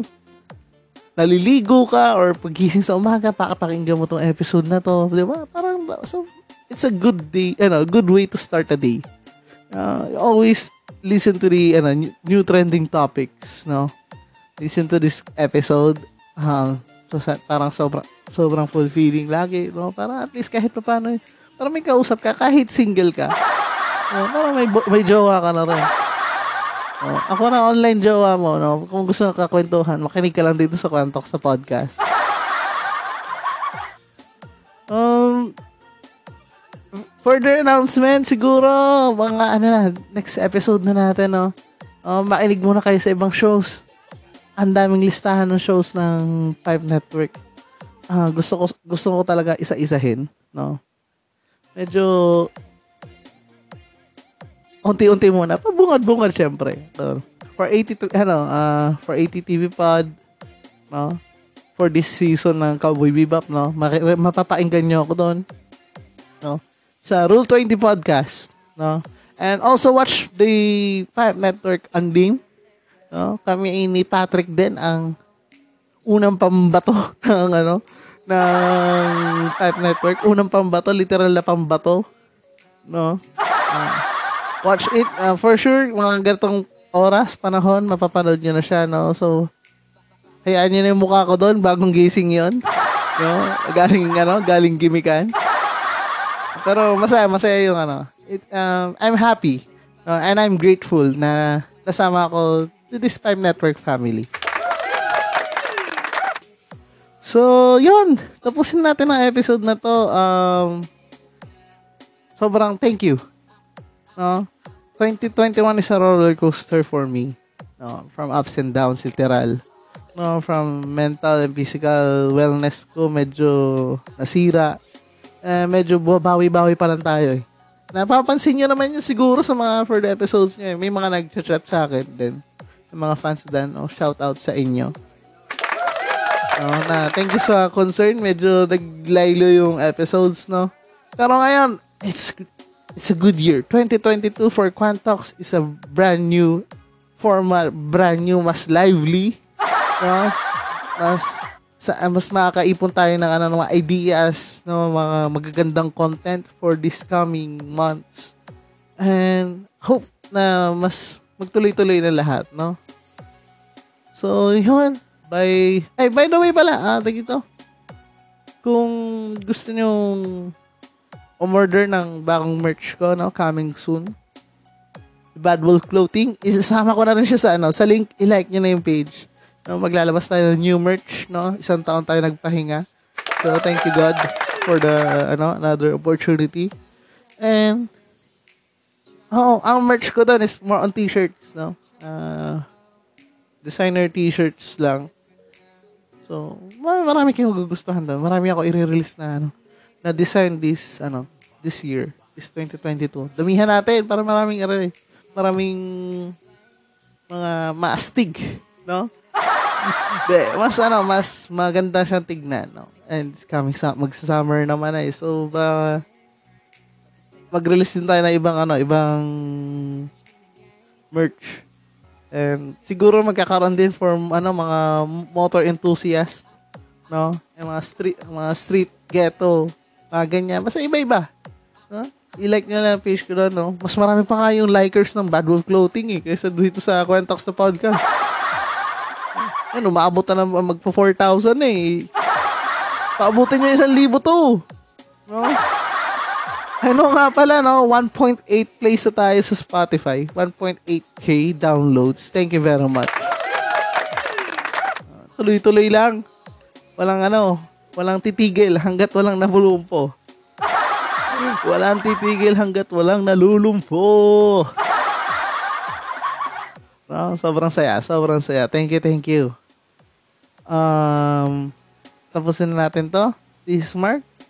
naliligo ka or pagising sa umaga, pakapakinggan mo tong episode na to. Di ba? Parang, so, it's a good day, ano, good way to start a day. Uh, always listen to the ano, new trending topics, no? Listen to this episode. Um, so, parang sobrang, sobrang fulfilling lagi, no? Para at least kahit pa paano, para may kausap ka, kahit single ka. No? Para may, may jowa ka na rin. Oh, ako na online jowa mo, no? Kung gusto ka kakwentuhan, makinig ka lang dito sa Quantox sa podcast. Um, further announcement, siguro, mga ano na, next episode na natin, no? Um, makinig muna kayo sa ibang shows. Ang daming listahan ng shows ng Pipe Network. Uh, gusto ko gusto ko talaga isa-isahin, no? Medyo unti-unti muna. Pabungad-bungad syempre. So, for 80 ano, uh, for 80 TV Pod, no? For this season ng Cowboy Bebop, no? Mapapakinggan niyo ako doon. No? Sa Rule 20 Podcast, no? And also watch the Pipe Network Unbeam. No? Kami ni Patrick din ang unang pambato <laughs> ng ano, ng Type Network. Unang pambato, literal na pambato. No? Ah, watch it. Ah, for sure, mga ganitong oras, panahon, mapapanood nyo na siya, no? So, hayaan nyo na yung mukha ko doon, bagong gising yon No? Galing, ano, galing gimikan. Pero masaya, masaya yung ano. It, um, I'm happy. no? and I'm grateful na nasama ako to this Five Network family. So, yun. Tapusin natin ang episode na to. Um, sobrang thank you. No? 2021 is a roller coaster for me. No? From ups and downs, literal. No? From mental and physical wellness ko, medyo nasira. Eh, medyo bawi-bawi pa lang tayo eh. Napapansin nyo naman yun siguro sa mga further episodes nyo eh. May mga nag-chat sa akin din. Mga fans din. Oh, shout out sa inyo. No, na thank you sa concern. Medyo naglaylo yung episodes, no? Pero ngayon, it's it's a good year. 2022 for Quantox is a brand new format, brand new, mas lively, no? Mas sa mas makakaipon tayo ng ano mga ideas, no, mga magagandang content for this coming months. And hope na mas magtuloy-tuloy na lahat, no? So, yun. By, ay, by the way pala, ah, tag ito. Kung gusto nyo umorder ng bagong merch ko, no, coming soon. Bad Wolf Clothing, isasama ko na rin siya sa, ano, sa link, i-like nyo na yung page. No, maglalabas tayo ng new merch, no? Isang taon tayo nagpahinga. So, thank you God for the, ano, another opportunity. And, oh, ang merch ko doon is more on t-shirts, no? Uh, designer t-shirts lang. So, ma- marami kayong gugustuhan doon. Marami ako i-release na ano, na design this ano, this year, this 2022. Damihan natin para maraming eh, maraming mga maastig, no? <laughs> De, mas ano, mas maganda siyang tignan, no? And it's coming sa magsa-summer naman eh. So, ba mag-release din tayo ng ibang ano, ibang merch. And siguro magkakaroon din for ano mga motor enthusiast, no? Yung mga street mga street ghetto, mga ganyan. Basta iba-iba. No? I-like nyo lang ang page ko doon, no? Mas marami pa nga yung likers ng Bad Wolf Clothing eh, kaysa dito sa Quentox na podcast. <laughs> Ano, maabot na ng magpo 4,000 eh. Paabutin nyo isang libo to. No? Ano nga pala, no? 1.8 plays na tayo sa Spotify. 1.8k downloads. Thank you very much. Tuloy-tuloy lang. Walang ano, walang titigil hanggat walang nabulumpo. Walang titigil hanggat walang nalulumpo. No, sobrang saya, sobrang saya. Thank you, thank you. Um, tapusin na natin to. This is Mark